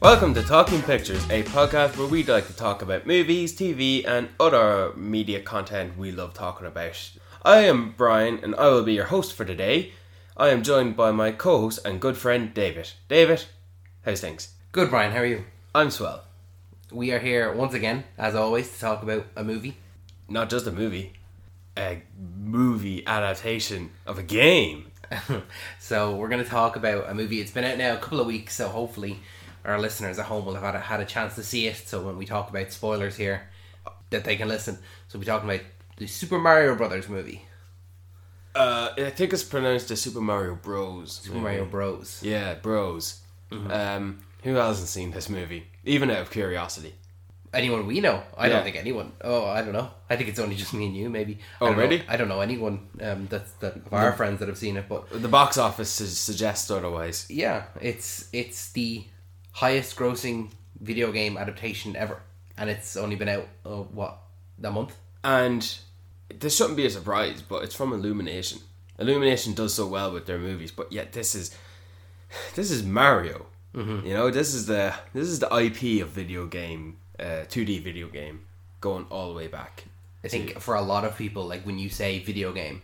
Welcome to Talking Pictures, a podcast where we like to talk about movies, TV, and other media content we love talking about. I am Brian, and I will be your host for today. I am joined by my co host and good friend David. David, how's things? Good, Brian. How are you? I'm swell. We are here once again, as always, to talk about a movie. Not just a movie, a movie adaptation of a game. so we're going to talk about a movie. It's been out now a couple of weeks, so hopefully our listeners at home will have had a, had a chance to see it. So when we talk about spoilers here, that they can listen. So we're talking about the Super Mario Brothers movie, Uh, I think it's pronounced the Super Mario Bros. Super Mario Bros. Yeah, Bros. Um, who hasn't seen this movie? Even out of curiosity. Anyone we know? I Yeah. don't think anyone. Oh, I don't know. I think it's only just me and you, maybe. Oh, I don't really? Know. I don't know anyone um, that's that of our friends that have seen it, but The box office suggests otherwise. yeah, it's it's the highest grossing video game adaptation ever, and it's only been out uh, what a month. And this shouldn't be a surprise, but it's from Illumination. Illumination does so well with their movies, but yet this is this is Mario. Mm-hmm. You know, this is the this is the IP of video game, uh, two D video game, going all the way back. I think for a lot of people, like when you say video game,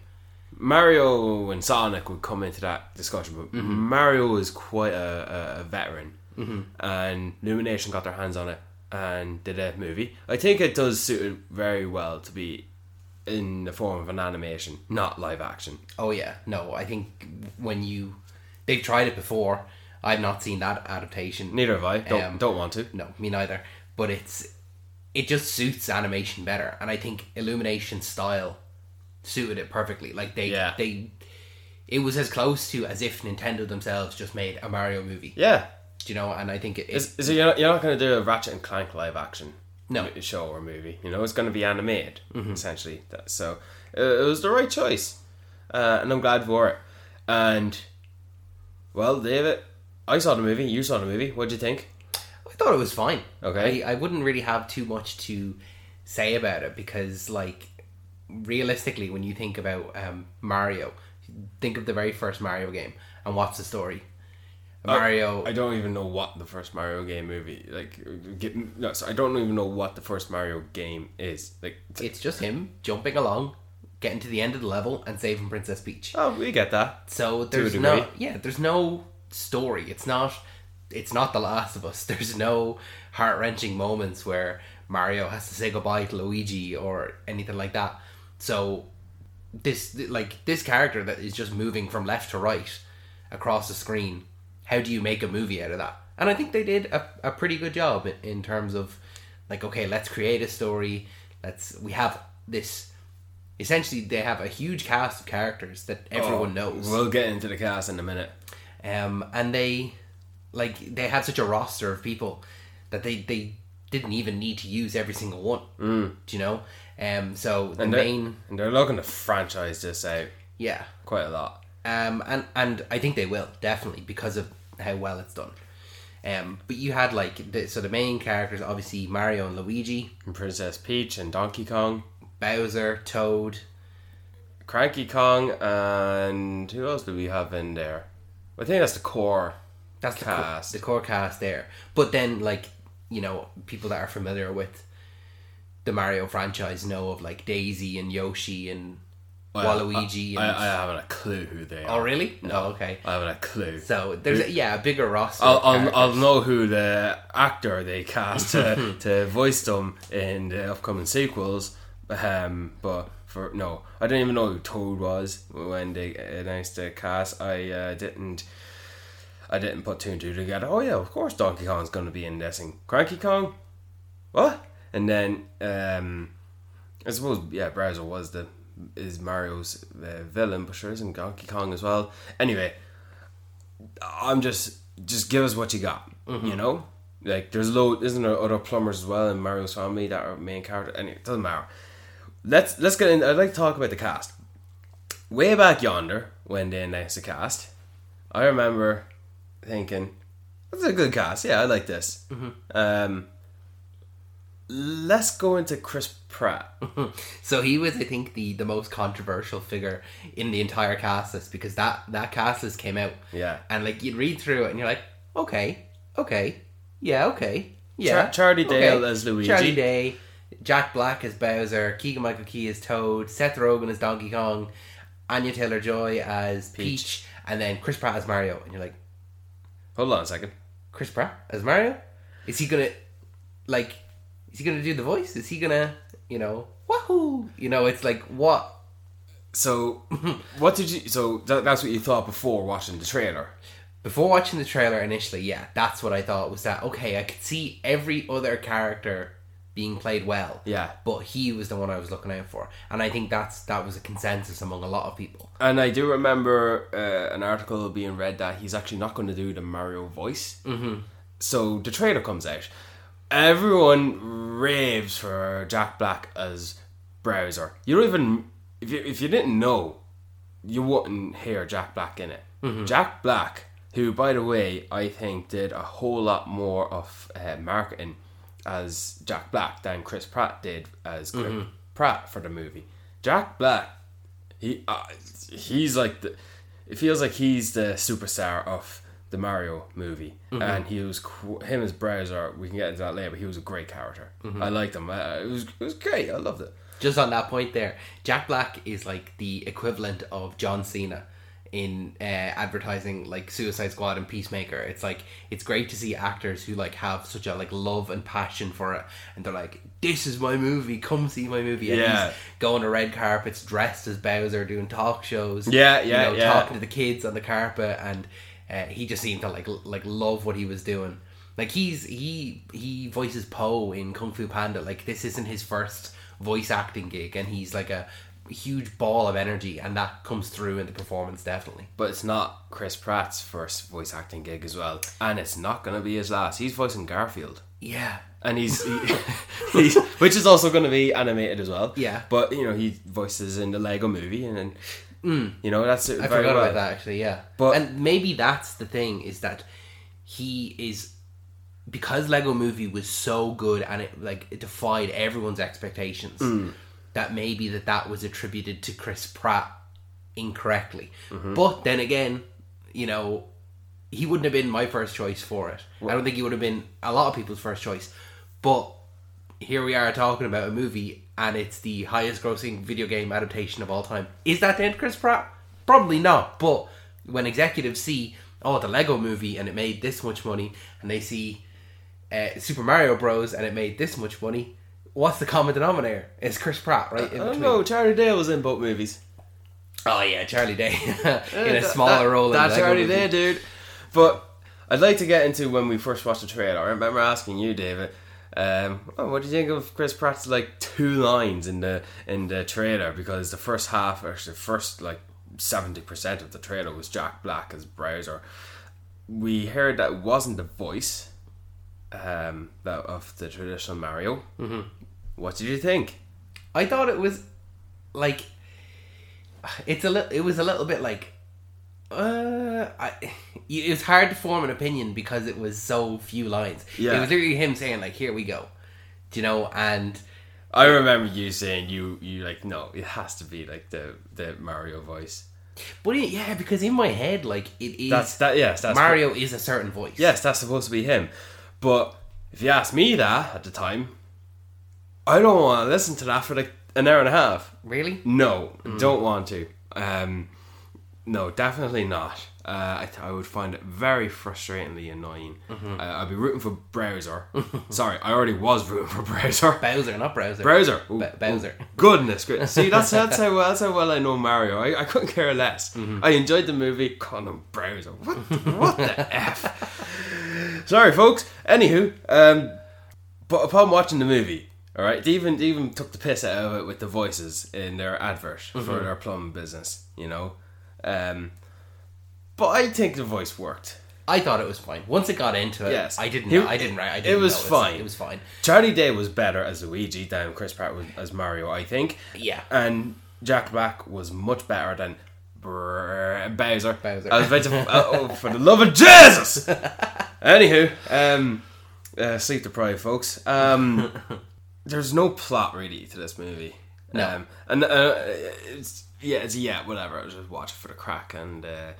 Mario and Sonic would come into that discussion, but Mm-hmm. Mario is quite a, a, a veteran, mm-hmm. and Illumination got their hands on it and did a movie. I think it does suit it very well to be in the form of an animation, not live action. oh yeah, no, I think when you they've tried it before. I've not seen that adaptation. Neither have I. Don't Um, don't want to. No, me neither. But it's it just suits animation better, and I think Illumination style suited it perfectly. Like they Yeah. they it was as close to as if Nintendo themselves just made a Mario movie. Yeah. Do you know? And I think it, Is, is it, you're not, you're not going to do a Ratchet and Clank live action No. show or movie. You know, it's going to be animated Mm-hmm. essentially. So uh, it was the right choice, uh, and I'm glad for it. And well, David, I saw the movie. You saw the movie. What'd you think? I thought it was fine. Okay. I, I wouldn't really have too much to say about it because, like, realistically, when you think about um, Mario, think of the very first Mario game and what's the story. Mario, I don't even know what the first Mario game movie like. Get, no, so I don't even know what the first Mario game is. Like, it's just him jumping along, getting to the end of the level, and saving Princess Peach. oh, we get that. So there's no, yeah, there's no story. It's not, it's not The Last of Us. There's no heart wrenching moments where Mario has to say goodbye to Luigi or anything like that. So this, like this character that is just moving from left to right across the screen. How do you make a movie out of that? And I think they did a, a pretty good job in, in terms of like, okay, let's create a story. Let's we have this. Essentially, they have a huge cast of characters that everyone Oh, knows We'll get into the cast in a minute. um, and they like they had such a roster of people that they they didn't even need to use every single one. Mm. Do you know? Um, so the And main, and they're looking to franchise this out yeah, quite a lot. Um, and and I think they will definitely because of how well it's done. Um, but you had like the, so the main characters obviously Mario and Luigi, And Princess Peach and Donkey Kong, Bowser, Toad. Cranky Kong, and who else do we have in there? I think that's the core. That's the Cast. core, the core cast there. But then like you know people that are familiar with the Mario franchise know of like Daisy and Yoshi and Waluigi. I, and, I, I haven't a clue who they are. oh really? No. okay. I haven't a clue. So there's a, yeah a bigger roster. I'll, I'll. I'll know who the actor they cast to, to voice them in the upcoming sequels. Um, but for no, I didn't even know who Toad was when they announced the cast. I uh, didn't. I didn't put two and two together. Oh yeah, of course Donkey Kong's going to be in this. And Cranky Kong, what? And then um, I suppose yeah, Bowser was the is Mario's uh, villain, but sure isn't Donkey Kong as well. Anyway, I'm just just give us what you got. You know, like there's load, isn't there other plumbers as well in Mario's family that are main character. Anyway, it doesn't matter. Let's let's get in. I'd like to talk about the cast. Way back yonder, when they announced the cast, I remember thinking, "That's a good cast. Yeah, I like this." Um, let's go into Chris Pratt. So he was, I think, the the most controversial figure in the entire cast list because that that cast list came out. Yeah. And like you'd read through it and you're like, okay, okay, Yeah, okay. Yeah. Char- Charlie okay. Dale as Luigi. Charlie Day, Jack Black as Bowser, Keegan Michael Key as Toad, Seth Rogen as Donkey Kong, Anya Taylor Joy as Peach. Peach. and then Chris Pratt as Mario. And you're like, Hold on a second. Chris Pratt as Mario? Is he gonna like? Is he gonna do the voice? Is he gonna, you know, wahoo? You know, it's like what? So, what did you? So that, that's what you thought before watching the trailer. Before watching the trailer initially, yeah, that's what I thought was that okay. I could see every other character being played well, Yeah. but he was the one I was looking out for, and I think that's that was a consensus among a lot of people. And I do remember uh, an article being read that he's actually not going to do the Mario voice. Mm-hmm. So the trailer comes out. Everyone raves for Jack Black as Browser. You don't even if you if you didn't know, you wouldn't hear Jack Black in it. Jack Black, who by the way I think did a whole lot more of uh, marketing as Jack Black than Chris Pratt did as Chris Pratt for the movie. Jack Black he uh, he's like the it feels like he's the superstar of the Mario movie and he was him as Browser we can get into that later but he was a great character I liked him uh, it was it was great I loved it Just on that point there, Jack Black is like the equivalent of John Cena in uh, advertising like Suicide Squad and Peacemaker. It's like it's great to see actors who like have such a like love and passion for it, and they're like, "This is my movie. Come see my movie." And Yeah. he's going to red carpets dressed as Bowser, doing talk shows. Yeah, you yeah, know, yeah. Talking to the kids on the carpet, and uh, he just seemed to like like love what he was doing. Like he's he he voices Po in Kung Fu Panda. Like this isn't his first voice acting gig, and he's like a huge ball of energy, and that comes through in the performance definitely. but it's not Chris Pratt's first voice acting gig as well and it's not gonna be his last he's voicing Garfield Yeah, and he's, he, he's which is also going to be animated as well. Yeah. but you know he voices in the Lego Movie, and then you know that's it I very forgot well. about that actually. Yeah, But- and maybe that's the thing is that he is because Lego Movie was so good and it like it defied everyone's expectations. Mm. That maybe that that was attributed to Chris Pratt incorrectly. Mm-hmm. But then again, you know, he wouldn't have been my first choice for it. I don't think he would have been a lot of people's first choice. But here we are talking about a movie and it's the highest grossing video game adaptation of all time. Is that to Chris Pratt? Probably not. But when executives see, oh, the Lego movie and it made this much money, and they see uh, Super Mario Bros. and it made this much money, what's the common denominator? It's Chris Pratt, right? in I don't know. Charlie Dale was in both movies. Oh, yeah, Charlie Day in a smaller that, role That Lego Charlie movie. Day, dude. But I'd like to get into when we first watched the trailer. I remember asking you, David. Um, oh, what do you think of Chris Pratt's like two lines in the in the trailer? Because the first half, or the first like seventy percent of the trailer was Jack Black as Browser. We heard that it wasn't the voice um, that of the traditional Mario. Mm-hmm. What did you think? I thought it was like it's a little. It was a little bit like. Uh, I, it was hard to form an opinion because it was so few lines. Yeah. it was literally him saying like, "Here we go," Do you know, and I remember you saying you you like no, it has to be like the the Mario voice. but it, yeah, because in my head, like it is That's that. Yes, that's Mario is a certain voice. Yes, that's supposed to be him. But if you ask me that at the time, I don't want to listen to that for like an hour and a half. really. No, don't want to. Um, no, definitely not. Uh, I, th- I would find it very frustratingly annoying. Uh, I'd be rooting for Browser. Sorry, I already was rooting for Browser. Bowser, not browser. Browser. Ooh, Bowser. ooh, goodness gracious. See, that's, that's, how, well, that's how well I know Mario. I, I couldn't care less. I enjoyed the movie. Calling him Browser. What, what the F? Sorry, folks. Anywho, um, but upon watching the movie, all right, they even they even took the piss out of it with the voices in their advert for their plumbing business. You know, um, but I think the voice worked. I thought it was fine. Once it got into it, Yes. I didn't. He- I didn't. I didn't it was notice. fine. It was fine. Charlie Day was better as Luigi than Chris Pratt was as Mario, I think. Yeah. And Jack Black was much better than Br- Bowser. Bowser. I was about to. uh, oh, for the love of Jesus! Anywho, um, uh, sleep deprived, folks. Um, there's no plot really to this movie. No. Um, and uh, it's yeah, it's yeah, whatever. I was just watching for the crack, and uh,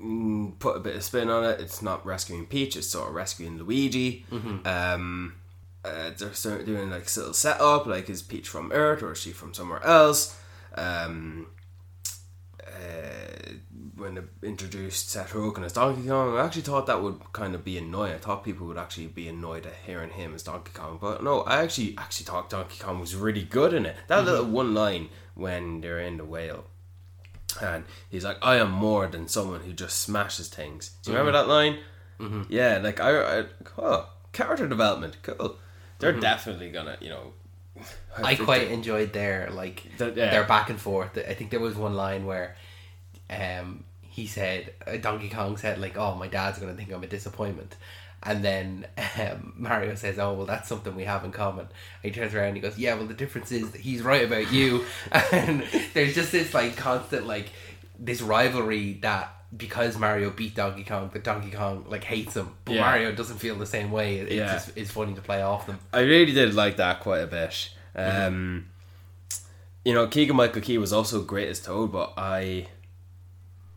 mm, put a bit of spin on it. It's not rescuing Peach; it's sort of rescuing Luigi. Um, uh, they're doing like a little setup, like is Peach from Earth or is she from somewhere else? Um, uh, when they introduced Seth Rogen as Donkey Kong, I actually thought that would kind of be annoying. I thought people would actually be annoyed at hearing him as Donkey Kong, but no, I actually actually thought Donkey Kong was really good in it. That little one line when they're in the whale, and he's like, "I am more than someone who just smashes things." Do you remember that line? Mm-hmm. Yeah, like I, I, oh, character development, cool. They're definitely gonna, you know. I think quite enjoyed their like The- yeah. their back and forth. I think there was one line where um he said uh, Donkey Kong said like oh my dad's going to think I'm a disappointment. And then um, Mario says oh well that's something we have in common. And he turns around and he goes yeah well the difference is that he's right about you. And there's just this like constant like this rivalry that because Mario beat Donkey Kong that Donkey Kong like hates him. But Yeah. Mario doesn't feel the same way. It, Yeah. it's just it's funny to play off them. I really did like that quite a bit. Um, You know, Keegan Michael Key was also great as Toad, but I,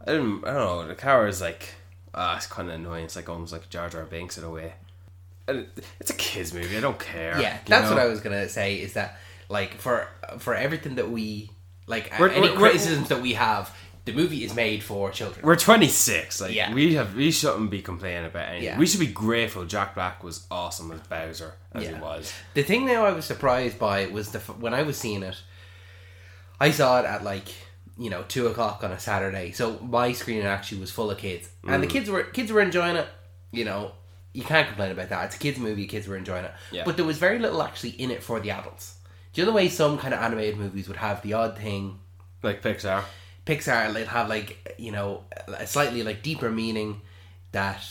I didn't. I don't know. The car is like, ah, it's kind of annoying. It's like almost like Jar Jar Binks in a way. And It's a kids movie. I don't care. Yeah, that's know? what I was gonna say. Is that like for for everything that we like We're- any we're- we're- criticisms that we have, the movie is made for children. We're 26. Like Yeah. we have, we shouldn't be complaining about anything. Yeah. We should be grateful. Jack Black was awesome as Bowser as he was. The thing that I was surprised by was the when I was seeing it, I saw it at like you know two o'clock on a Saturday. So my screen actually was full of kids, and Mm. the kids were kids were enjoying it. You know, you can't complain about that. It's a kids movie. Kids were enjoying it, Yeah. but there was very little actually in it for the adults. Do you know the way some kind of animated movies would have the odd thing Like Pixar. Pixar they'd have like you know a slightly like deeper meaning that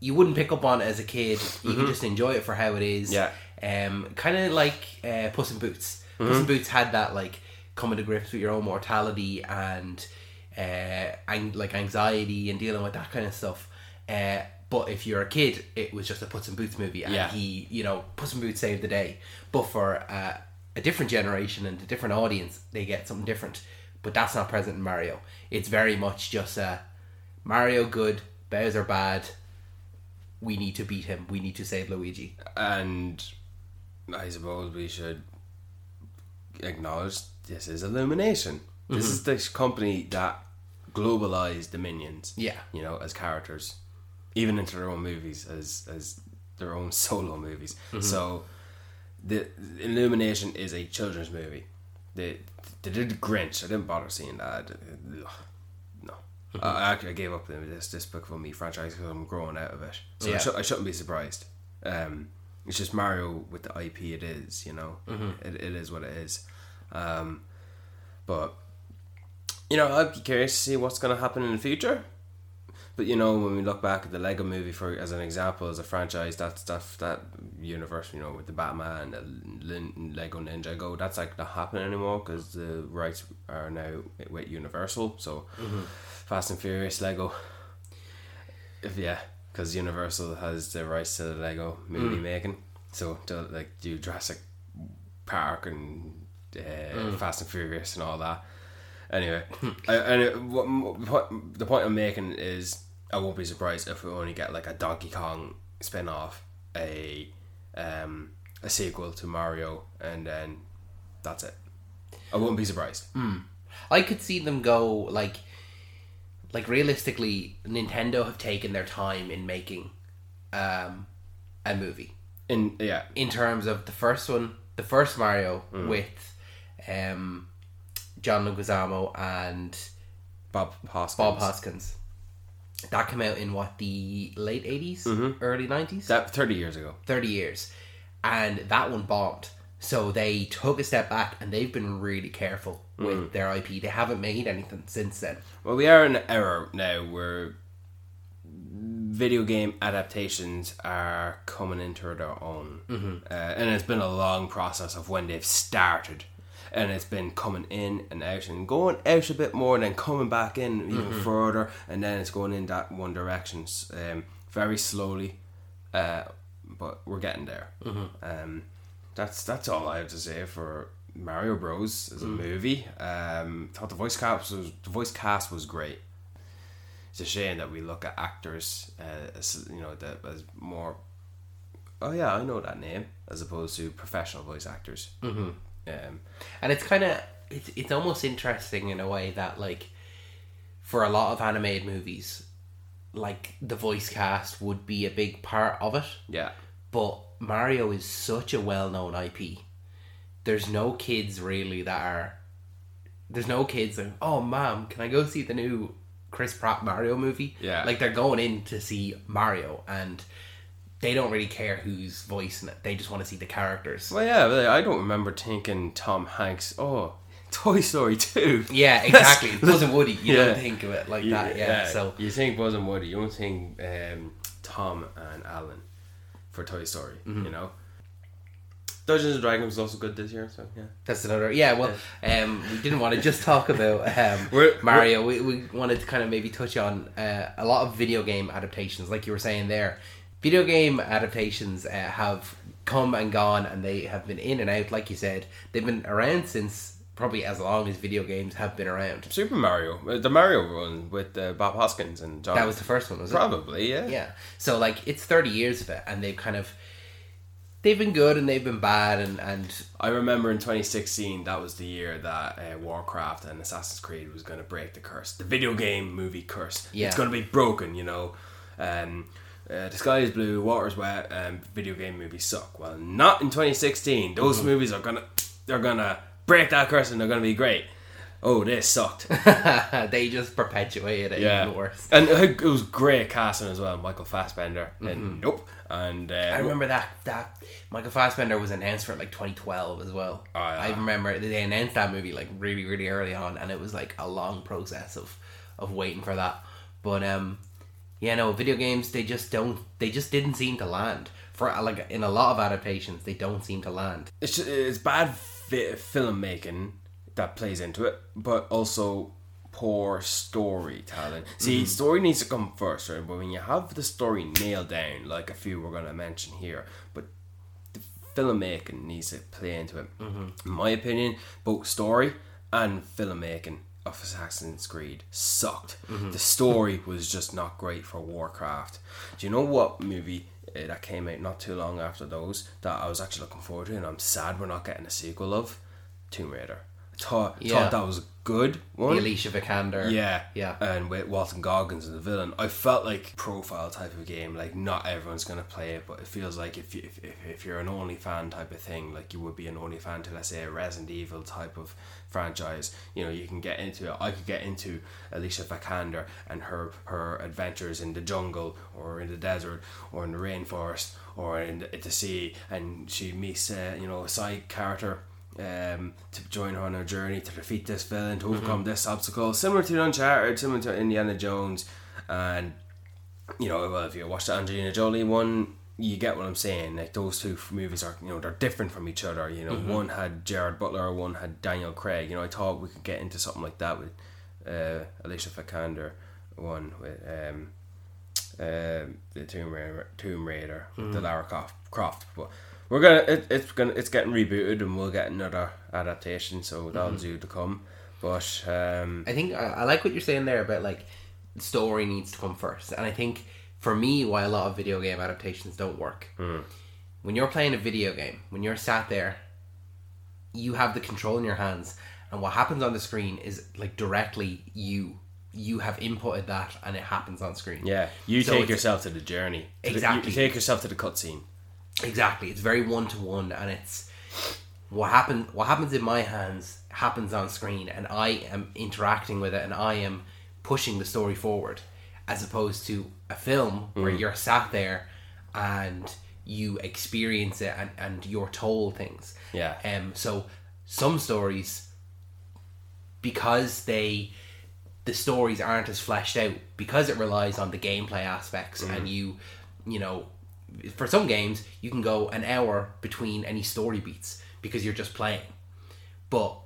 you wouldn't pick up on as a kid. You can just enjoy it for how it is. Yeah. Um, kind of like uh, Puss in Boots. Puss in Boots had that like coming to grips with your own mortality and uh, ang- like anxiety and dealing with that kind of stuff. Uh, but if you're a kid, it was just a Puss in Boots movie, and Yeah. he, you know, Puss in Boots saved the day. But for uh, a different generation and a different audience, they get something different. But that's not present in Mario. It's very much just uh, Mario good, Bowser bad. We need to beat him. We need to save Luigi. And I suppose we should acknowledge this is Illumination. This is mm-hmm. this company that globalized the minions. Yeah. You know, as characters. Even into their own movies as as their own solo movies. Mm-hmm. So the Illumination is a children's movie. They they did the Grinch. I didn't bother seeing that. Ugh. No. Mm-hmm. I, actually I gave up this Despicable Me franchise because I'm growing out of it. So I, Yeah. shou- I shouldn't be surprised. Um, it's just Mario with the IP. It is, you know, it, it is what it is. Um, but you know, I'd be curious to see what's going to happen in the future. But you know, when we look back at the Lego Movie for as an example, as a franchise, that stuff, that universe, you know, with the Batman, and the Lin- Lego Ninjago, that's like not happening anymore because the rights are now with Universal. So, Fast and Furious, Lego, if yeah, because Universal has the rights to the Lego movie making, so to like do Jurassic Park and uh, Fast and Furious and all that. Anyway, I, and it, what, what the point I'm making is I won't be surprised if we only get like a Donkey Kong spin off, a um, a sequel to Mario, and then that's it. I wouldn't be surprised. I could see them go like, like realistically, Nintendo have taken their time in making, um, a movie. In yeah, in terms of the first one, the first Mario Mm. with um, John Leguizamo and Bob Hoskins. Bob Hoskins. That came out in what the late 80s Mm-hmm. early nineties, That thirty years ago. thirty years, and that one bombed. So they took a step back and they've been really careful Mm. with their IP. They haven't made anything since then. Well, we are in an era now where video game adaptations are coming into their own, mm-hmm. uh, and it's been a long process of when they've started, and it's been coming in and out and going out a bit more, and then coming back in even further, and then it's going in that one direction um, very slowly, uh, but we're getting there. Um, that's that's all I have to say for Mario Bros. as a movie. Um, thought the voice cast was the voice cast was great. it's a shame that we look at actors uh, as you know that as more. Oh yeah, I know that name as opposed to professional voice actors. Mm-hmm. Um, and it's kind of it's it's almost interesting in a way that like for a lot of animated movies, like the voice cast would be a big part of it. yeah, But Mario is such a well known IP. There's no kids really that are. There's no kids that, oh, mom, can I go see the new Chris Pratt Mario movie? Yeah. Like they're going in to see Mario and they don't really care who's voicing it. They just want to see the characters. well, yeah, I don't remember thinking Tom Hanks. Oh, Toy Story two. Yeah, exactly. Buzz and Woody. You Yeah. don't think of it like that. Yeah. So you think Buzz and Woody, you don't think um, Tom and Alan for Toy Story. Mm-hmm. You know, Dungeons and Dragons was also good this year. So yeah, That's another. Yeah, well, um, we didn't want to just talk about um, We're- Mario. We, we wanted to kind of maybe touch on uh, a lot of video game adaptations, like you were saying there. Video game adaptations uh, have come and gone, and they have been in and out. Like you said, they've been around since probably as long as video games have been around. Super Mario, uh, the Mario run with uh, Bob Hoskins and John. That was the first one, was it? probably yeah. Yeah. So like it's thirty years of it, and they've kind of they've been good and they've been bad, and and I remember in 2016 that was the year that uh, Warcraft and Assassin's Creed was going to break the curse, the video game movie curse. Yeah. It's going to be broken, you know. Um, uh, the sky is blue, water's wet, and video game movies suck. Well, not in 2016. Those Mm-hmm. movies are gonna they're gonna break that curse and they're gonna be great. Oh, this sucked. they just perpetuated it yeah, even worse. and it was great casting as well. Michael Fassbender, and nope, and uh, Mm-hmm. I remember that that Michael Fassbender was announced for like 2012 as well. Oh, yeah. I remember they announced that movie like really really early on, and it was like a long process of of waiting for that. But um, yeah, no, video games they just don't they just didn't seem to land for like in a lot of adaptations they don't seem to land. it's just, it's bad fi- filmmaking that plays into it, but also poor storytelling. See, mm-hmm. story needs to come first, right? But when you have the story nailed down, like a few we're going to mention here, but the filmmaking needs to play into it. Mm-hmm. In my opinion, both story and filmmaking of Assassin's Creed sucked. The story was just not great for Warcraft. Do you know what movie uh, that came out not too long after those that I was actually looking forward to, and I'm sad we're not getting a sequel of? Tomb Raider. Thought, Yeah. thought that was a good one. The Alicia Vikander. Yeah, Yeah. and with Walton Goggins as the villain, I felt like profile type of game. Like not everyone's gonna play it, but it feels like if you if, if, if you're an only fan type of thing, like you would be an only fan to let's say a Resident Evil type of franchise. You know, you can get into it. I could get into Alicia Vikander and her her adventures in the jungle or in the desert or in the rainforest or in the, the sea, and she meets uh, you know a side character um, to join her on her journey to defeat this villain, to overcome this obstacle, similar to Uncharted, similar to Indiana Jones, and you know, well, if you watch the Angelina Jolie one, you get what I'm saying. Like those two movies are, you know, they're different from each other. You know, one had Gerard Butler, one had Daniel Craig. You know, I thought we could get into something like that with uh, Alicia Vikander, one with um, um the Tomb Raider, Tomb Raider, the Lara Croft, Croft. But we're gonna, it, it's gonna, it's getting rebooted, and we'll get another adaptation. So that'll do to come. But um, I think I, I like what you're saying there about like story needs to come first, and I think for me, why a lot of video game adaptations don't work. When you're playing a video game, when you're sat there, you have the control in your hands, and what happens on the screen is like directly you. You have inputted that, and it happens on screen. yeah, you So take yourself to the journey. To the- you- Exactly. you take yourself to the cutscene. Exactly. It's very one to one, and it's what happen. What happens in my hands happens on screen, and I am interacting with it, and I am pushing the story forward, as opposed to a film where you're sat there and you experience it, and, and you're told things. Yeah. Um. So some stories, because they the stories aren't as fleshed out because it relies on the gameplay aspects and you you know for some games you can go an hour between any story beats because you're just playing. But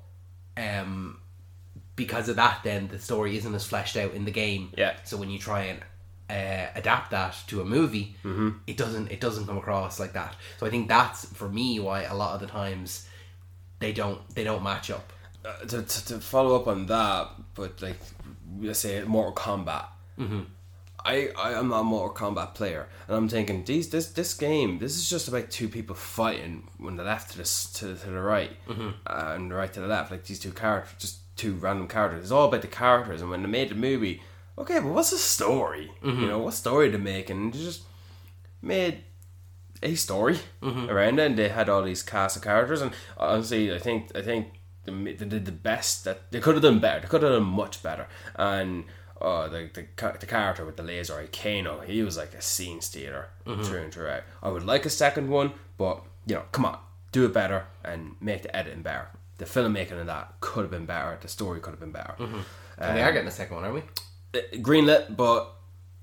um because of that then the story isn't as fleshed out in the game. Yeah. so when you try and uh, adapt that to a movie it doesn't it doesn't come across like that. So i think that's for me why a lot of the times they don't they don't match up. Uh, to, to, to follow up on that, but like let's say Mortal Kombat, I, I am a Mortal Kombat player, and I'm thinking these this this game this is just about two people fighting when the left to the to, to the right mm-hmm. uh, and the right to the left, like these two characters, just two random characters. It's all about the characters, and when they made the movie, okay, but what's the story? Mm-hmm. You know, what story they making? And they just made a story mm-hmm. around it, and they had all these cast of characters. And honestly, I think I think they did the best that they could have done better. They could have done much better. And oh, the the the character with the laser eye, Kano, he was like a scene stealer through and throughout. I would like a second one, but you know, come on, do it better and make the editing better. The filmmaking of that could have been better. The story could have been better. and we are getting a second one, aren't we? Uh, greenlit, but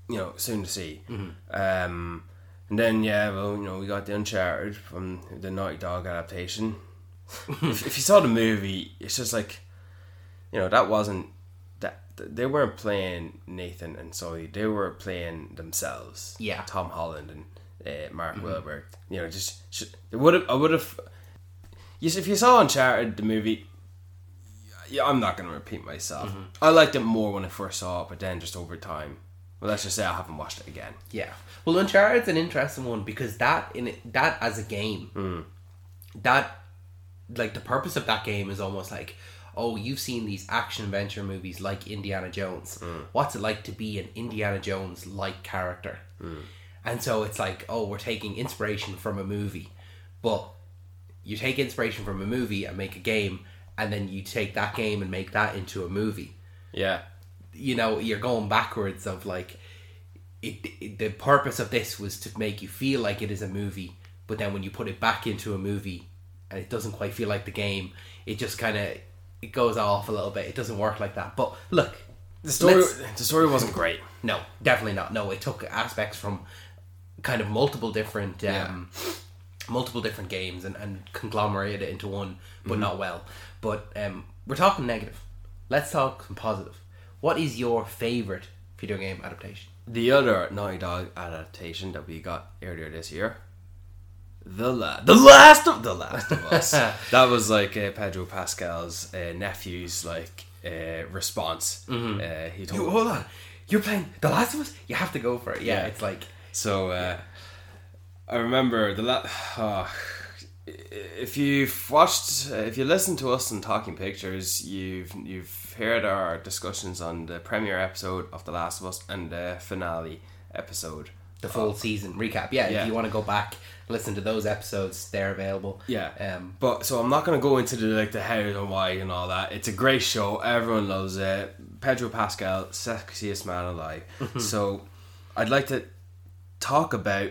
you know, soon to see. Um, and then yeah, well, you know, we got the Uncharted from the Naughty Dog adaptation. if, if you saw the movie, it's just like, you know, that wasn't they weren't playing Nathan and Sully. They were playing themselves. Yeah. Tom Holland and uh, Mark mm-hmm. Wahlberg. You know, just, would have. I would have. You see, if you saw Uncharted the movie, yeah, I'm not going to repeat myself. Mm-hmm. I liked it more when I first saw it, but then just over time, well, let's just say I haven't watched it again. Yeah. Well, Uncharted's an interesting one because that in it, that as a game, mm. that like the purpose of that game is almost like, oh, you've seen these action adventure movies like Indiana Jones. Mm. What's it like to be an Indiana Jones like character? Mm. And so it's like, oh, we're taking inspiration from a movie, but you take inspiration from a movie and make a game, and then you take that game and make that into a movie Yeah, you know you're going backwards of like it, it- the purpose of this was to make you feel like it is a movie but then when you put it back into a movie and it doesn't quite feel like the game it just kind of it goes off a little bit. It doesn't work like that. But look the story. let's- The story wasn't great. no definitely not. No it took aspects from kind of multiple different um multiple different games and, and conglomerated it into one but not well. But um we're talking negative. Let's talk some positive. What is your favorite video game adaptation? The other Naughty Dog adaptation that we got earlier this year, the la- the last of the Last of Us. that was like uh, Pedro Pascal's uh, nephew's like uh, response. Uh, he told Yo, hold on you're playing the last of us you have to go for it yeah, Yeah. it's like So uh, I remember the la- oh, if you've watched, uh, if you listen to us in Talking Pictures, you've you've heard our discussions on the premiere episode of The Last of Us and the finale episode. the full season recap yeah, Yeah. if you want to go back listen to those episodes they're available Yeah. um But so I'm not gonna go into the like the how and why and all that. It's a great show. Everyone loves it. Pedro Pascal, sexiest man alive. so I'd like to talk about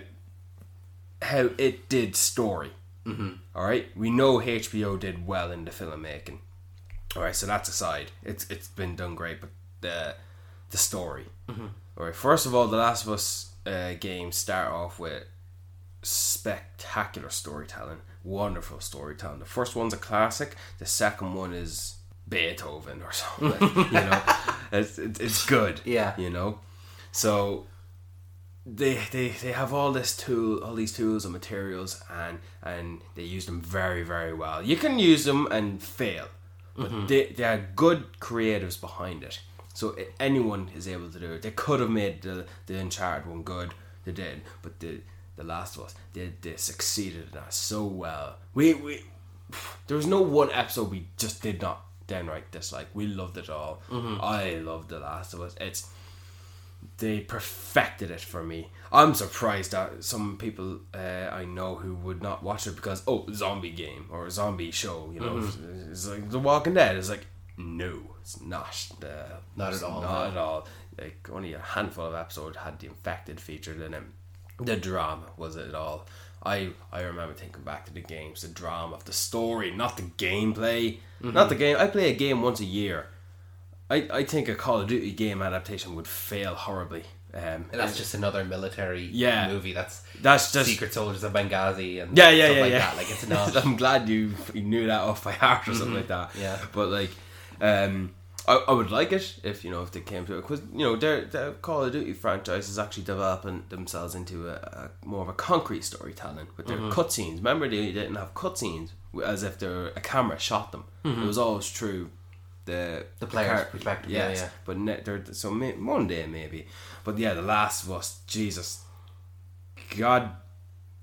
how it did story. Mm-hmm. All right, we know HBO did well in the filmmaking. All right, so that's aside. It's it's been done great, but the the story. All right, first of all, the Last of Us uh, games start off with spectacular storytelling, wonderful storytelling. The first one's a classic. The second one is Beethoven or something. you know, it's, it's good. Yeah. you know. So they they they have all this tool, all these tools and materials, and and they use them very very well. You can use them and fail, but mm-hmm. they they are good creatives behind it. So anyone is able to do it. They could have made the the Uncharted one good. They did, but the the Last of Us they they succeeded in that so well. We we there was no one episode we just did not downright dislike. We loved it all. I loved the Last of Us. It's they perfected it for me. I'm surprised that some people uh, I know who would not watch it because oh zombie game or zombie show you know Mm-hmm. it's like The Walking Dead. It's like no, it's not. Uh, Not at all, Not no. at all. Like only a handful of episodes had the infected featured in it. The drama was it all. I I remember thinking back to the games, the drama of the story, not the gameplay, Mm-hmm. not the game. I play a game once a year. I, I think a Call of Duty game adaptation would fail horribly. Um, And that's just another military Yeah. movie. That's that's just Secret Soldiers of Benghazi and yeah, yeah, stuff yeah, like yeah. that. Like it's not. I'm glad you you knew that off by heart or something like that. Yeah. but like, um, I, I would like it if you know if they came to it because you know their the Call of Duty franchise is actually developing themselves into a, a more of a concrete storytelling with their mm-hmm. cutscenes. Remember they didn't have cutscenes as if they're, a camera shot them. It mm-hmm. was always true the The player's perspective, yeah, Yes, yeah. but ne- so may- one day maybe. But yeah, The Last of Us. Jesus, God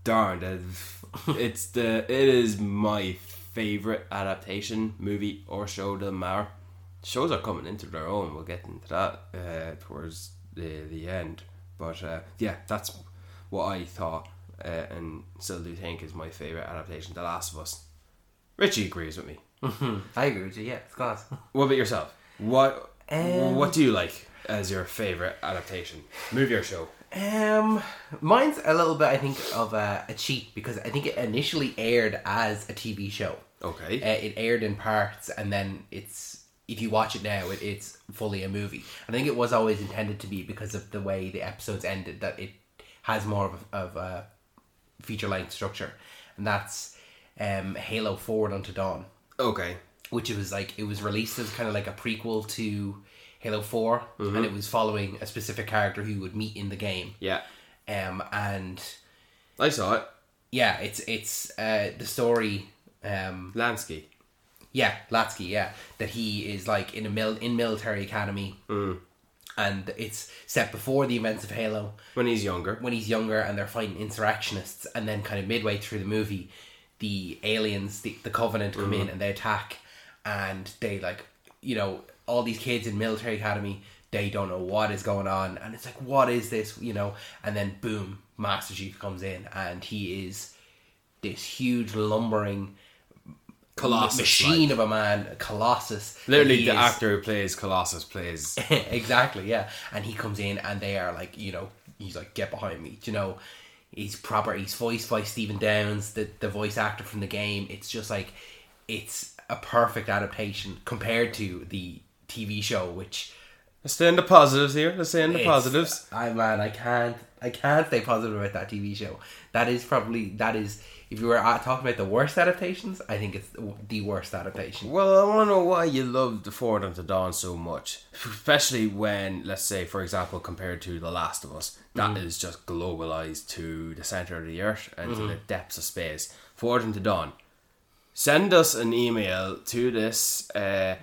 darn, that- uh, it's the it is my favorite adaptation movie or show. Doesn't matter. Shows are coming into their own. We'll get into that uh, towards the the end. But uh, yeah, that's what I thought uh, and still do think is my favorite adaptation. The Last of Us. Richie agrees with me. I agree with you. Yeah, it's class. What about yourself? What Um, What do you like as your favorite adaptation, movie or show? Um, mine's a little bit, I think, of a, a cheat because I think it initially aired as a TV show. Okay. Uh, it aired in parts, and then it's if you watch it now, it, it's fully a movie. I think it was always intended to be because of the way the episodes ended that it has more of a, of a feature length structure, and that's um, Halo Forward Unto Dawn okay. which it was like it was released as kind of like a prequel to Halo 4 and it was following a specific character who you would meet in the game. Yeah. Um and I saw it. yeah, it's it's uh the story um Lasky. Yeah, Lasky, yeah, that he is like in a mil- in military academy. Mm. And it's set before the events of Halo. When he's younger. when he's younger and they're fighting insurrectionists. And then kind of midway through the movie the aliens the, the covenant come in mm. and they attack. And they like you know all these kids in military academy they don't know what is going on. And it's like what is this you know? And then boom master chief comes in and he is this huge lumbering Colossus. machine like. of a man colossus Literally, the is- actor who plays Colossus plays. exactly, yeah. And he comes in and they are like, you know, he's like, get behind me. Do You know, he's proper. He's voiced by Stephen Downes, the the voice actor from the game. It's just like, it's a perfect adaptation compared to the TV show, which Let's stay in the positives here. Let's stay in the positives. I man, I can't, I can't stay positive about that TV show. That is probably that is. If you were uh, talking about the worst adaptations, I think it's the worst adaptation. Well, I want to know why you love the Forward Unto Dawn so much, especially when, let's say, for example, compared to The Last of Us, that is just globalized to the center of the earth and to the depths of space. Forward Unto Dawn. Send us an email to this uh,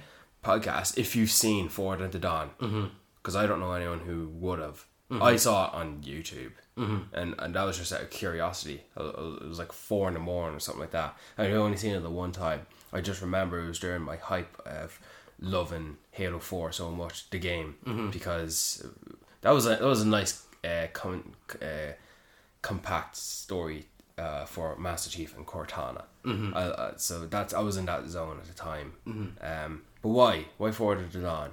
podcast if you've seen Forward Unto Dawn, because I don't know anyone who would have. I saw it on YouTube, and and that was just out of curiosity. It was like four in the morning or something like that. I'd only seen it the one time. I just remember it was during my hype of loving Halo Four so much, the game, because that was a that was a nice uh, com- uh, compact story uh, for Master Chief and Cortana. Mm-hmm. I, I, so that's I was in that zone at the time. Um, but why? Why Forward Unto Dawn?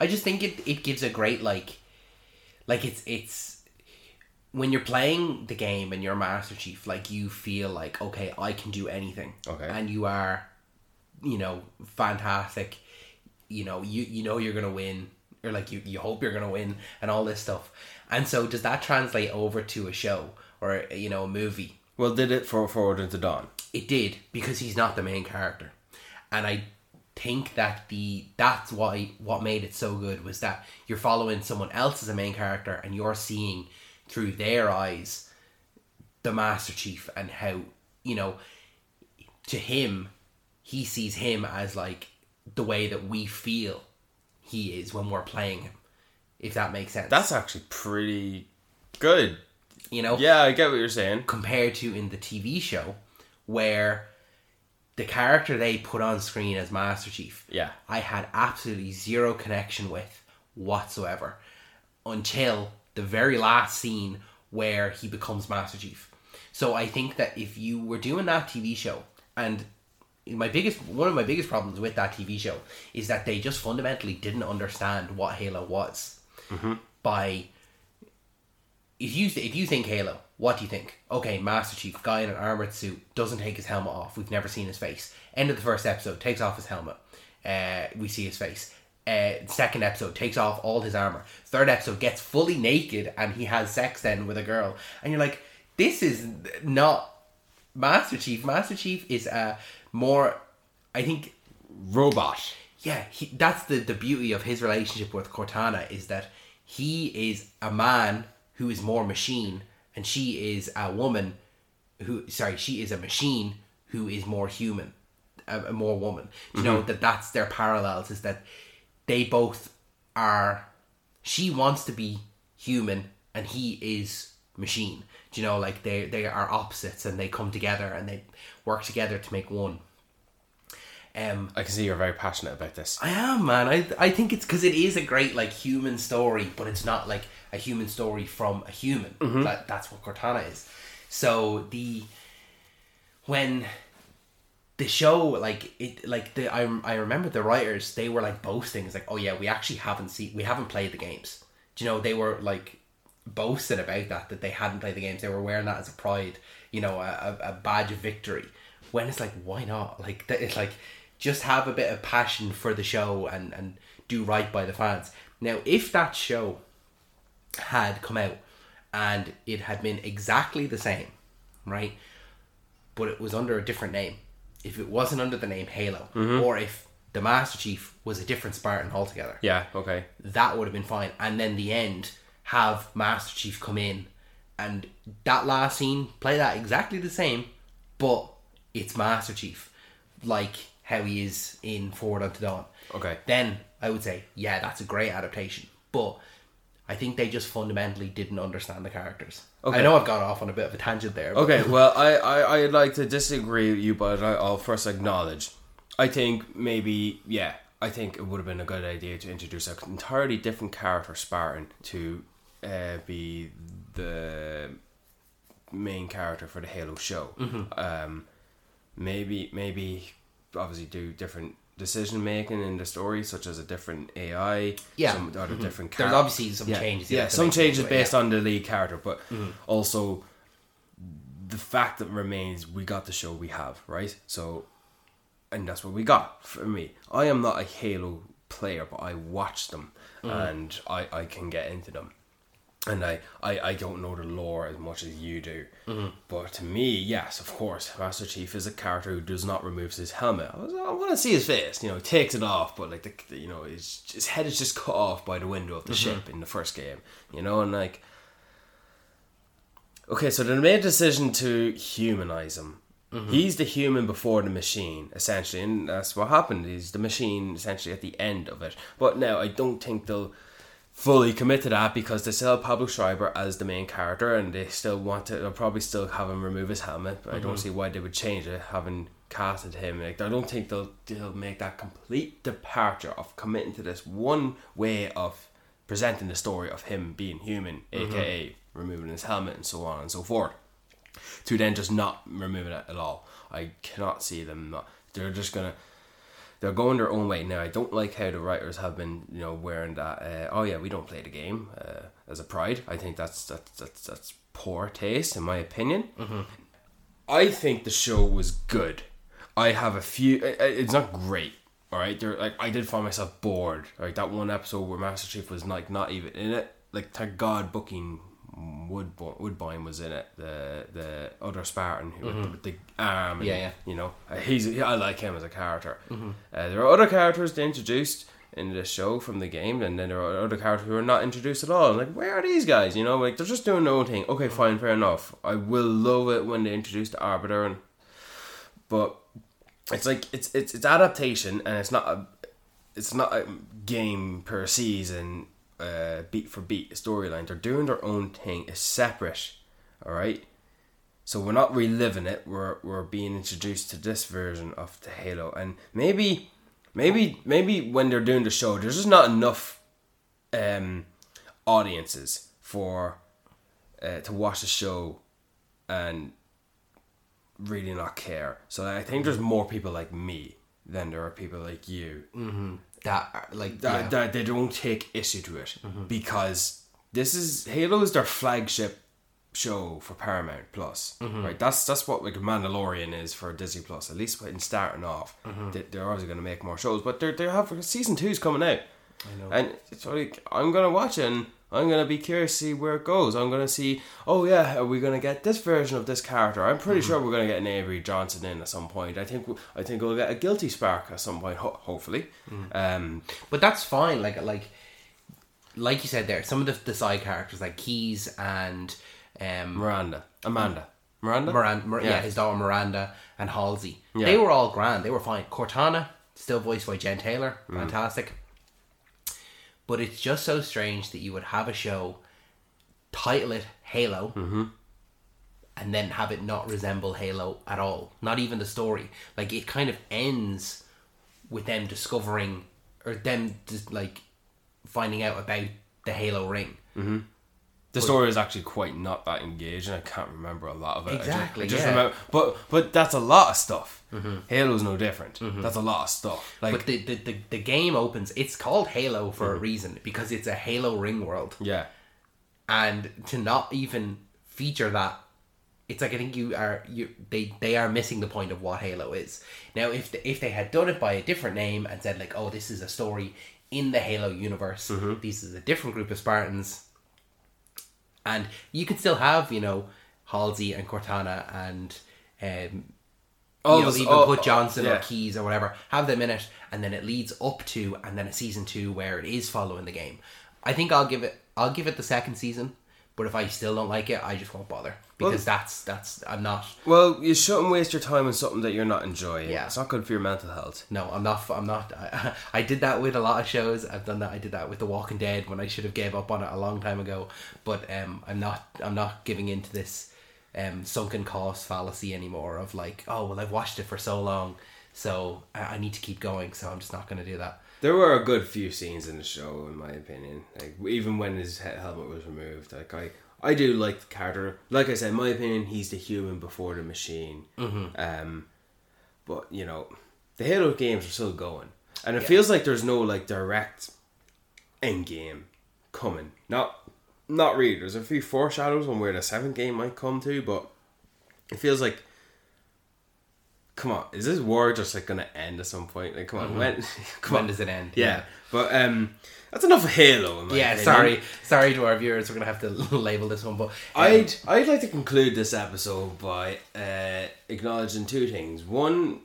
I just think it, it gives a great like like it's it's when you're playing the game and you're Master Chief, like you feel like, okay, I can do anything. Okay. And you are, you know, fantastic. You know, you you know you're gonna win. Or like you, you hope you're gonna win and all this stuff. And so does that translate over to a show or you know, a movie? Well, did it for Forward Unto Dawn? It did because he's not the main character, and I think that the that's why what made it so good was that you're following someone else as a main character and you're seeing through their eyes the Master Chief and how you know to him he sees him as like the way that we feel he is when we're playing him if that makes sense That's actually pretty good. you know Yeah, I get what you're saying. compared to in the TV show where the character they put on screen as Master Chief, Yeah. I had absolutely zero connection with whatsoever until the very last scene where he becomes Master Chief. So I think that if you were doing that TV show and my biggest one of my biggest problems with that TV show is that they just fundamentally didn't understand what Halo was by if you if you think Halo, what do you think? Okay, Master Chief, guy in an armored suit, doesn't take his helmet off. We've never seen his face. End of the first episode, takes off his helmet. Uh, we see his face. Uh, second episode takes off all his armor. Third episode gets fully naked and he has sex then with a girl. And you're like, this is not Master Chief. Master Chief is a more, I think, Robot. yeah, he, that's the, the beauty of his relationship with Cortana is that he is a man who is more machine, and she is a woman who, sorry, she is a machine who is more human. a, a more woman. You know that that's their parallels is that they both are. She wants to be human, and he is machine. Do you know, like they they are opposites, and they come together and they work together to make one. Um, I can see you're very passionate about this. I am, man. I I think it's because it is a great like human story, but it's not like a human story from a human. That that's what Cortana is. So the when the show like it like the I I remember the writers they were like boasting. It's like, oh yeah, we actually haven't seen we haven't played the games. Do you know they were like boasting about that that they hadn't played the games. They were wearing that as a pride, you know, a, a, badge of victory. When it's like, why not? Like it's like just have a bit of passion for the show and and do right by the fans. Now, if that show had come out and it had been exactly the same, right? But it was under a different name. If it wasn't under the name Halo, mm-hmm. or if the Master Chief was a different Spartan altogether, Yeah. Okay. that would have been fine. And then the end, have Master Chief come in, and that last scene play that exactly the same, but it's Master Chief, like how he is in Forward Unto Dawn. Okay. Then I would say, yeah, that's a great adaptation. But I think they just fundamentally didn't understand the characters. Okay. I know I've gone off on a bit of a tangent there. Okay, well, I, I, I'd like to disagree with you, but I, I'll first acknowledge. I think maybe, yeah, I think it would have been a good idea to introduce an entirely different character, Spartan, to uh, be the main character for the Halo show. Um, maybe, maybe, obviously, do different decision making in the story, such as a different AI, Yeah. some other mm-hmm. different. There's obviously some yeah, changes Yeah, some changes based yeah. on the lead character, but mm-hmm. also the fact that remains we got the show we have, right? So and that's what we got for me. I am not a Halo player, but I watch them mm-hmm. and I, I can get into them. And I, I, I don't know the lore as much as you do. Mm-hmm. But to me, yes, of course, Master Chief is a character who does not remove his helmet. I, was, I want to see his face. You know, he takes it off, but like the, the- you know, his, his head is just cut off by the window of the mm-hmm. ship in the first game. You know, and like Okay, so they made a decision to humanize him. Mm-hmm. He's the human before the machine, essentially, and that's what happened. He's the machine essentially at the end of it. But now I don't think they'll fully commit to that because they still have Pablo Schreiber as the main character, and they still want to. They'll probably still have him remove his helmet. But I don't mm-hmm. see why they would change it, having casted him. Like I don't think they'll they'll make that complete departure of committing to this one way of presenting the story of him being human, mm-hmm. aka removing his helmet and so on and so forth to then just not removing it at all. I cannot see them not. They're just gonna. They're going their own way now. I don't like how the writers have been, you know, wearing that. Uh, oh yeah, we don't play the game uh, as a pride. I think that's that's that's that's poor taste, in my opinion. I think the show was good. I have a few. It's not great. All right, there. Like I did find myself bored. Like that one episode where Master Chief was like not even in it. Like thank God, booking Woodbine, Woodbine was in it. The the other Spartan who with, the, with the arm. and, Yeah, yeah. You know, uh, he's. I like him as a character. Uh, there are other characters they introduced in the show from the game, and then there are other characters who are not introduced at all. I'm like, where are these guys? You know, like they're just doing their own thing. Okay, fine, fair enough. I will love it when they introduce the Arbiter, and but it's like it's it's it's adaptation, and it's not a it's not a game per season, uh, beat for beat storyline. They're doing their own thing. It's separate, all right. So we're not reliving it. We're we're being introduced to this version of the Halo, and maybe, maybe maybe when they're doing the show, there's just not enough um, audiences for uh, to watch the show and really not care. So I think there's more people like me than there are people like you that uh, like that, yeah. that they don't take issue to it mm-hmm. because this is Halo is their flagship show for Paramount Plus, mm-hmm. right? That's that's what like Mandalorian is for Disney Plus. At least in starting off, mm-hmm. they, they're obviously going to make more shows, but they're they have season two's coming out, I know. and it's like I'm gonna watch it. and I'm gonna be curious to see where it goes. I'm gonna see. Oh yeah, are we gonna get this version of this character? I'm pretty sure we're gonna get an Avery Johnson in at some point. I think I think we'll get a Guilty Spark at some point. Ho- hopefully, um, But that's fine. Like like like you said there, some of the, the side characters like Keyes and um Miranda, Amanda, Miranda. Miranda, Mir- yeah. Yeah. his daughter Miranda and Halsey. Yeah. They were all grand. They were fine. Cortana, still voiced by Jen Taylor, Mm. fantastic. But it's just so strange that you would have a show, title it Halo, Mm-hmm. and then have it not resemble Halo at all. Not even the story. Like it kind of ends with them discovering or them just like finding out about the Halo ring. The story is actually quite not that engaging. I can't remember a lot of it. I ju- Exactly, I just, yeah. remember, but but that's a lot of stuff. Mm-hmm. Halo's no different. Mm-hmm. That's a lot of stuff. Like But the, the, the, the game opens. It's called Halo for a mm-hmm. reason because it's a Halo ring world. yeah, and to not even feature that it's like I think you are you they they are missing the point of what Halo is. Now if the, if they had done it by a different name and said like oh this is a story in the Halo universe. This is a different group of Spartans. And you could still have, you know, Halsey and Cortana and um you know, even put Johnson or yeah. Keyes or whatever, have them in it, and then it leads up to, and then a season two where it is following the game. I think I'll give it, I'll give it the second season, but if I still don't like it, I just won't bother because that's that's I'm not. Well, you shouldn't waste your time on something that you're not enjoying. Yeah. It's not good for your mental health. No, I'm not. I'm not. I, I did that with a lot of shows. I've done that. I did that with The Walking Dead when I should have gave up on it a long time ago. But um, I'm not. I'm not giving into this um sunken cost fallacy anymore. Of like, oh well, I've watched it for so long, so I, I need to keep going. So I'm just not going to do that. There were a good few scenes in the show, in my opinion. Like even when his helmet was removed, like I, I do like the character. Like I said, in my opinion, he's the human before the machine. Mm-hmm. Um, but you know, the Halo games are still going, and it feels like there's no like direct end game coming. Not, not really. There's a few foreshadows on where the seventh game might come to, but it feels like. Come on, is this war just like gonna end at some point? Like, come on, when? Come When on. does it end? Yeah, but um, that's enough of Halo. In my Yeah, opinion. sorry, sorry to our viewers. We're gonna have to label this one, but um, I'd I'd like to conclude this episode by uh, acknowledging two things. One,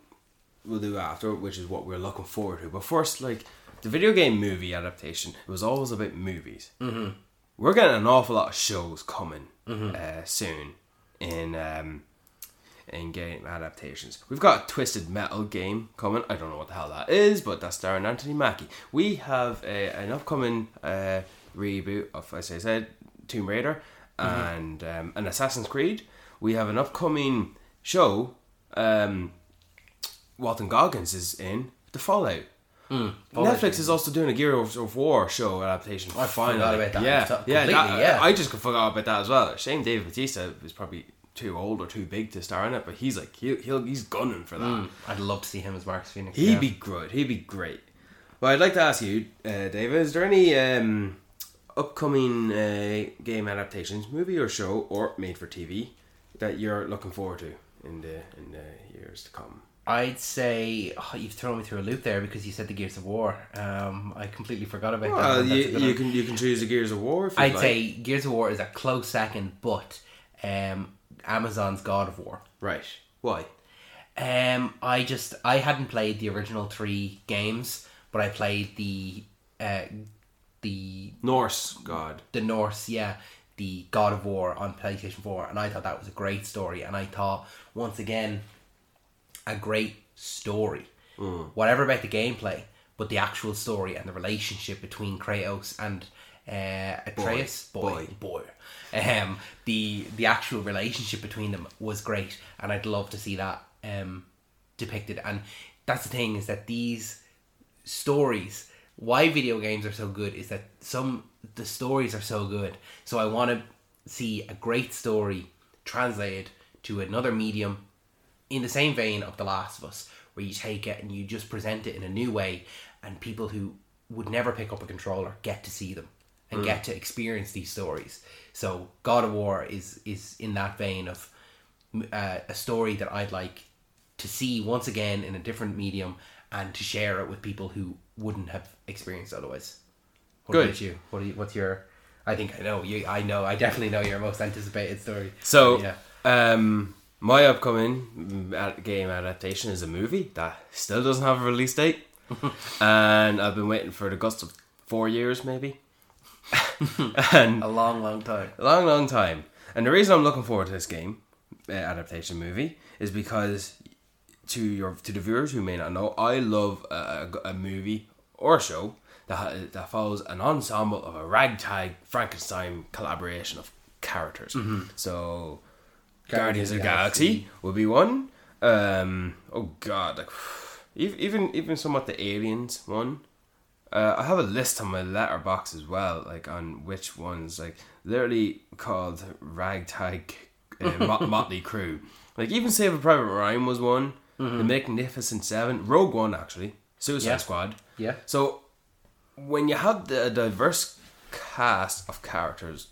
we'll do after, which is what we're looking forward to. But first, like the video game movie adaptation, it was always about movies. Mm-hmm. We're getting an awful lot of shows coming uh, soon in um, in game adaptations. We've got a Twisted Metal game coming. I don't know what the hell that is, but that's starring Anthony Mackie. We have a, an upcoming uh, reboot of, as I said, Tomb Raider and um, an Assassin's Creed. We have an upcoming show. Um, Walton Goggins is in the Fallout. Netflix is also doing a Gear of, of War show adaptation. I finally. forgot about that. Yeah, yeah, that- yeah. I just forgot about that as well. Shame David Batista was probably too old or too big to star in it, but he's like he he'll, he's gunning for that. mm, I'd love to see him as Marcus Phoenix. He'd yeah. be good. He'd be great. Well, I'd like to ask you, uh, David, is there any um, upcoming uh, game adaptations, movie or show, or made for TV that you're looking forward to in the in the years to come? I'd say oh, you've thrown me through a loop there because you said the Gears of War. Um, I completely forgot about Well, that. You, you can you can choose the Gears of War. I'd like. say Gears of War is a close second, but um, Amazon's God of War. right. Why? Um, I just I hadn't played the original three games, but I played the uh, the Norse God. the Norse, yeah, the God of War on PlayStation 4, and I thought that was a great story. And I thought, once again, a great story. Whatever about the gameplay, but the actual story and the relationship between Kratos and uh, Atreus, boy, boy, Um, the the actual relationship between them was great, and I'd love to see that um, depicted. And that's the thing is that these stories why video games are so good is that some the stories are so good so i want to see a great story translated to another medium in the same vein of the last of us where you take it and you just present it in a new way and people who would never pick up a controller get to see them and get to experience these stories so god of war is is in that vein of uh, a story that i'd like to see once again in a different medium and to share it with people who wouldn't have experienced otherwise. What Good. about you? What do you, what's your? I think I know you. I know. I definitely know your most anticipated story. So, yeah, um, my upcoming mm, game adaptation is a movie that still doesn't have a release date, and I've been waiting for the gust of four years, maybe, and a long, long time. a long, long time. And the reason I'm looking forward to this game uh, adaptation movie is because to your to the viewers who may not know, I love a, a, movie or a show that that follows an ensemble of a ragtag Frankenstein collaboration of characters. So, Guardians, of the Galaxy will be one. Um, oh God, like ev- even even somewhat the Aliens one. Uh, I have a list on my Letterboxd as well, like on which ones, like literally called Ragtag uh, Mot- Motley Crew. Like even Save a Private Ryan was one. The Magnificent Seven, Rogue One actually, Suicide Yeah. Squad. Yeah. So when you have the a diverse cast of characters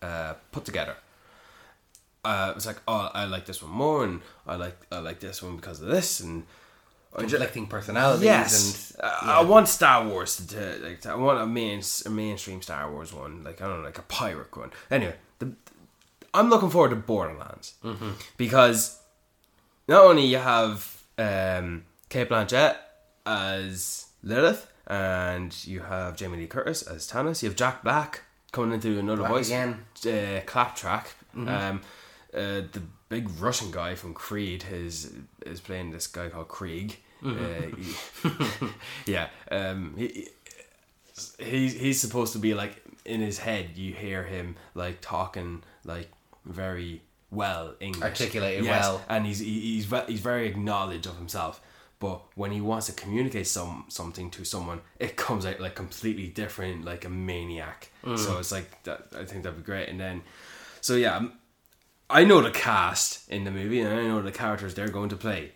uh, put together, uh, it's like oh I like this one more, and I like I like this one because of this, and Conflicting personalities Yes, and Uh, I want Star Wars to, to like. I want a main a mainstream Star Wars one, like I don't know, like a pirate one. Anyway, the, I'm looking forward to Borderlands Mm-hmm. because not only you have um, Cate Blanchett as Lilith, and you have Jamie Lee Curtis as Tannis. You have Jack Black coming into another voice again. uh, Claptrap. Um, uh, the big Russian guy from Creed is is playing this guy called Krieg. Uh, he- yeah, um, he, he's he's supposed to be like in his head. You hear him like talking like very well English, Articulated well. and he's he, he's he's very acknowledged of himself. But when he wants to communicate some something to someone, it comes out like completely different, like a maniac. So it's like that. I think that'd be great. And then, so yeah, I know the cast in the movie, and I know the characters they're going to play.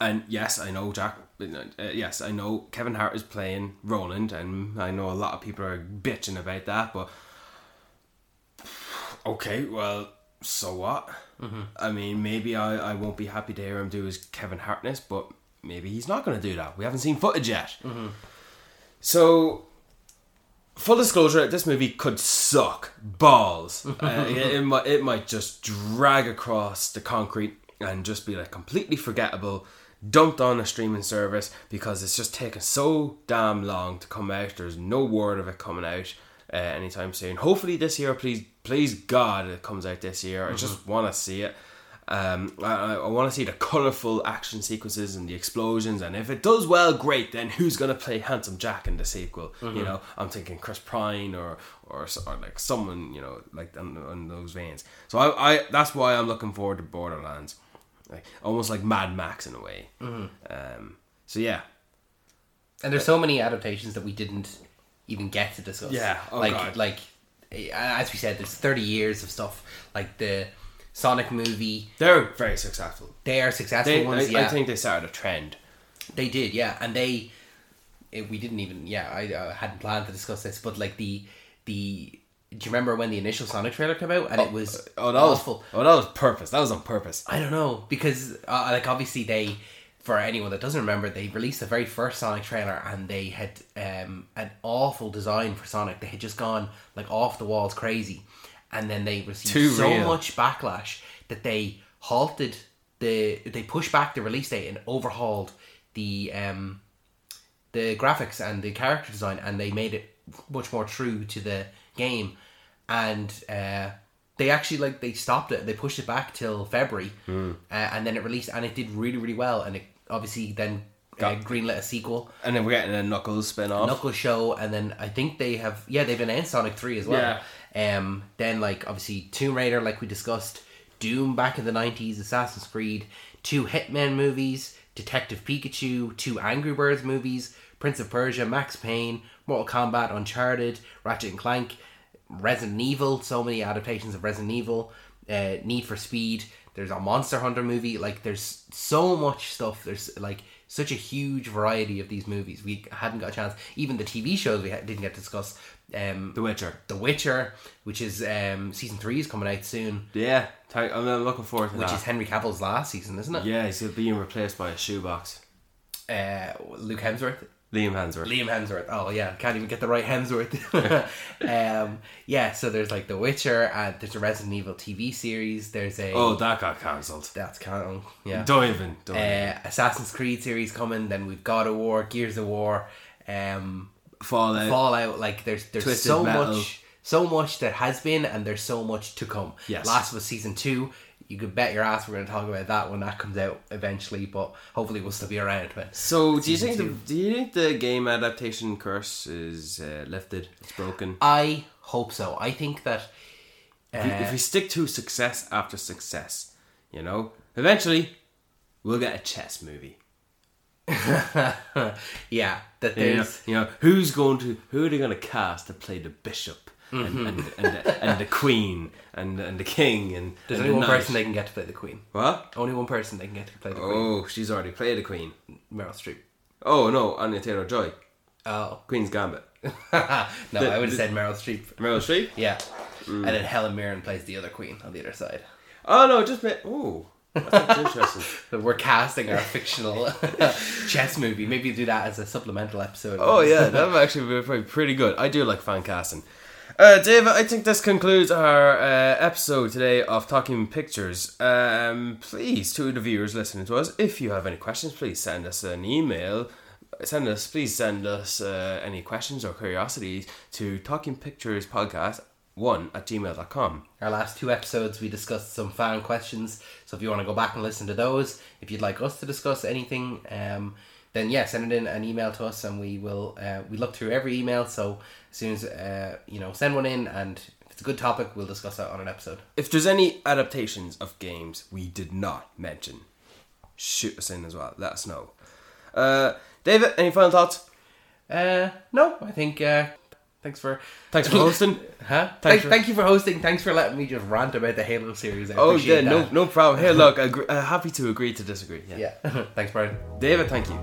And yes, I know Jack. Uh, yes, I know Kevin Hart is playing Roland, and I know a lot of people are bitching about that. But okay, well, so what? I mean, maybe I, I won't be happy to hear him do his Kevin Hartness, but maybe he's not going to do that. We haven't seen footage yet. So, full disclosure, this movie could suck balls. uh, it, it might it might just drag across the concrete and just be like completely forgettable, dumped on a streaming service because it's just taken so damn long to come out. There's no word of it coming out uh, anytime soon. Hopefully this year, please, please God, it comes out this year. I just want to see it. Um, I, I want to see the colourful action sequences and the explosions, and if it does well, great. Then who's gonna play Handsome Jack in the sequel? You know, I'm thinking Chris Pine or or, or like someone you know like on, on those veins. So I, I that's why I'm looking forward to Borderlands, like almost like Mad Max in a way. Um, so yeah, And there's so many adaptations that we didn't even get to discuss. Yeah, oh like God. like eh, as we said, there's 30 years of stuff like the Sonic movie. they're very successful. They are successful They, ones. I, yeah, I think they started a trend. they did. Yeah, and they. It, we didn't even. Yeah, I uh, hadn't planned to discuss this, but like the the. Do you remember when the initial Sonic trailer came out and it was Oh, that awful? was oh that was purpose. That was on purpose. I don't know because uh, like obviously they for anyone that doesn't remember they released the very first Sonic trailer and they had um, an awful design for Sonic they had just gone like off the walls crazy and then they received Too so real. much backlash that they halted the they pushed back the release date and overhauled the um the graphics and the character design and they made it much more true to the game and uh, they actually like they stopped it they pushed it back till february Hmm. uh, and then it released and it did really really well and it obviously then uh, Got- greenlit a sequel And then we're getting a Knuckles spin off. knuckles show and then i think they have yeah they've announced sonic 3 as well um then like obviously tomb raider like we discussed doom back in the 90s assassin's creed two hitman movies detective pikachu two angry birds movies prince of persia max payne mortal kombat uncharted ratchet and clank resident evil so many adaptations of resident evil uh, need for speed. There's a monster hunter movie like there's so much stuff. There's like such a huge variety of these movies we hadn't got a chance even the tv shows we ha- didn't get to discuss um, The Witcher. the Witcher, which is um, season three is coming out soon, Yeah, I'm looking forward to that. which is Henry Cavill's last season, isn't it? yeah, he's being replaced by a shoebox. Uh, Luke Hemsworth, Liam Hemsworth. Liam Hemsworth. Oh yeah, can't even get the right Hemsworth. um, yeah, so there's like The Witcher, and there's a Resident Evil TV series. There's a oh, that got cancelled. that's kind of yeah. Don't even. Don't. Uh, Assassin's Creed series coming. Then we've God of War, Gears of War, um, Fallout. Fallout. Like there's there's Twisted so Metal. much, so much that has been, and there's so much to come. Yes. Last of Us season two you could bet your ass we're going to talk about that when that comes out eventually. But hopefully, we'll still be around when. So, do you think Season the do you think the game adaptation curse is uh, lifted? It's broken. I hope so. I think that. If we- if we stick to success after success, you know, eventually we'll get a chess movie. yeah, that there's. you know, who's going to who are they going to cast to play the bishop and, and, and, the, and the queen and and the king and There's and only the one knight? person they can get to play the queen. What? Only one person they can get to play the queen. Oh, she's already played the queen. Meryl Streep. Oh no, Anya Taylor Joy, Oh. Queen's Gambit. no, I would have said Meryl Streep. Meryl Streep. Yeah. Mm. And then Helen Mirren plays the other queen on the other side. Oh no, just ma- oh, that's interesting. We're casting our fictional chess movie. Maybe do that as a supplemental episode. Oh yeah, that would actually be probably pretty good. I do like fan casting. Uh, David, I think this concludes our uh, episode today of Talking Pictures. Um, please, to the viewers listening to us, if you have any questions, please send us an email. Send us, please send us uh, any questions or curiosities to Talking Pictures Podcast one at gmail.com. Our last two episodes, we discussed some fan questions. So if you want to go back and listen to those, if you'd like us to discuss anything, um, then yeah, send it in an email to us, and we will. Uh, we look through every email. So as soon as uh, you know, send one in, and if it's a good topic, we'll discuss that on an episode. If there's any adaptations of games we did not mention, shoot us in as well. Let us know. Uh, David, any final thoughts? Uh, no, I think. Uh, thanks for Thanks for hosting. Huh? Thanks Thank, for- thank you for hosting. Thanks for letting me just rant about the Halo series. I Oh yeah, no, that. no problem. Hey, look, agree, uh, happy to agree to disagree. Yeah. Yeah. thanks, Brian. David, thank you.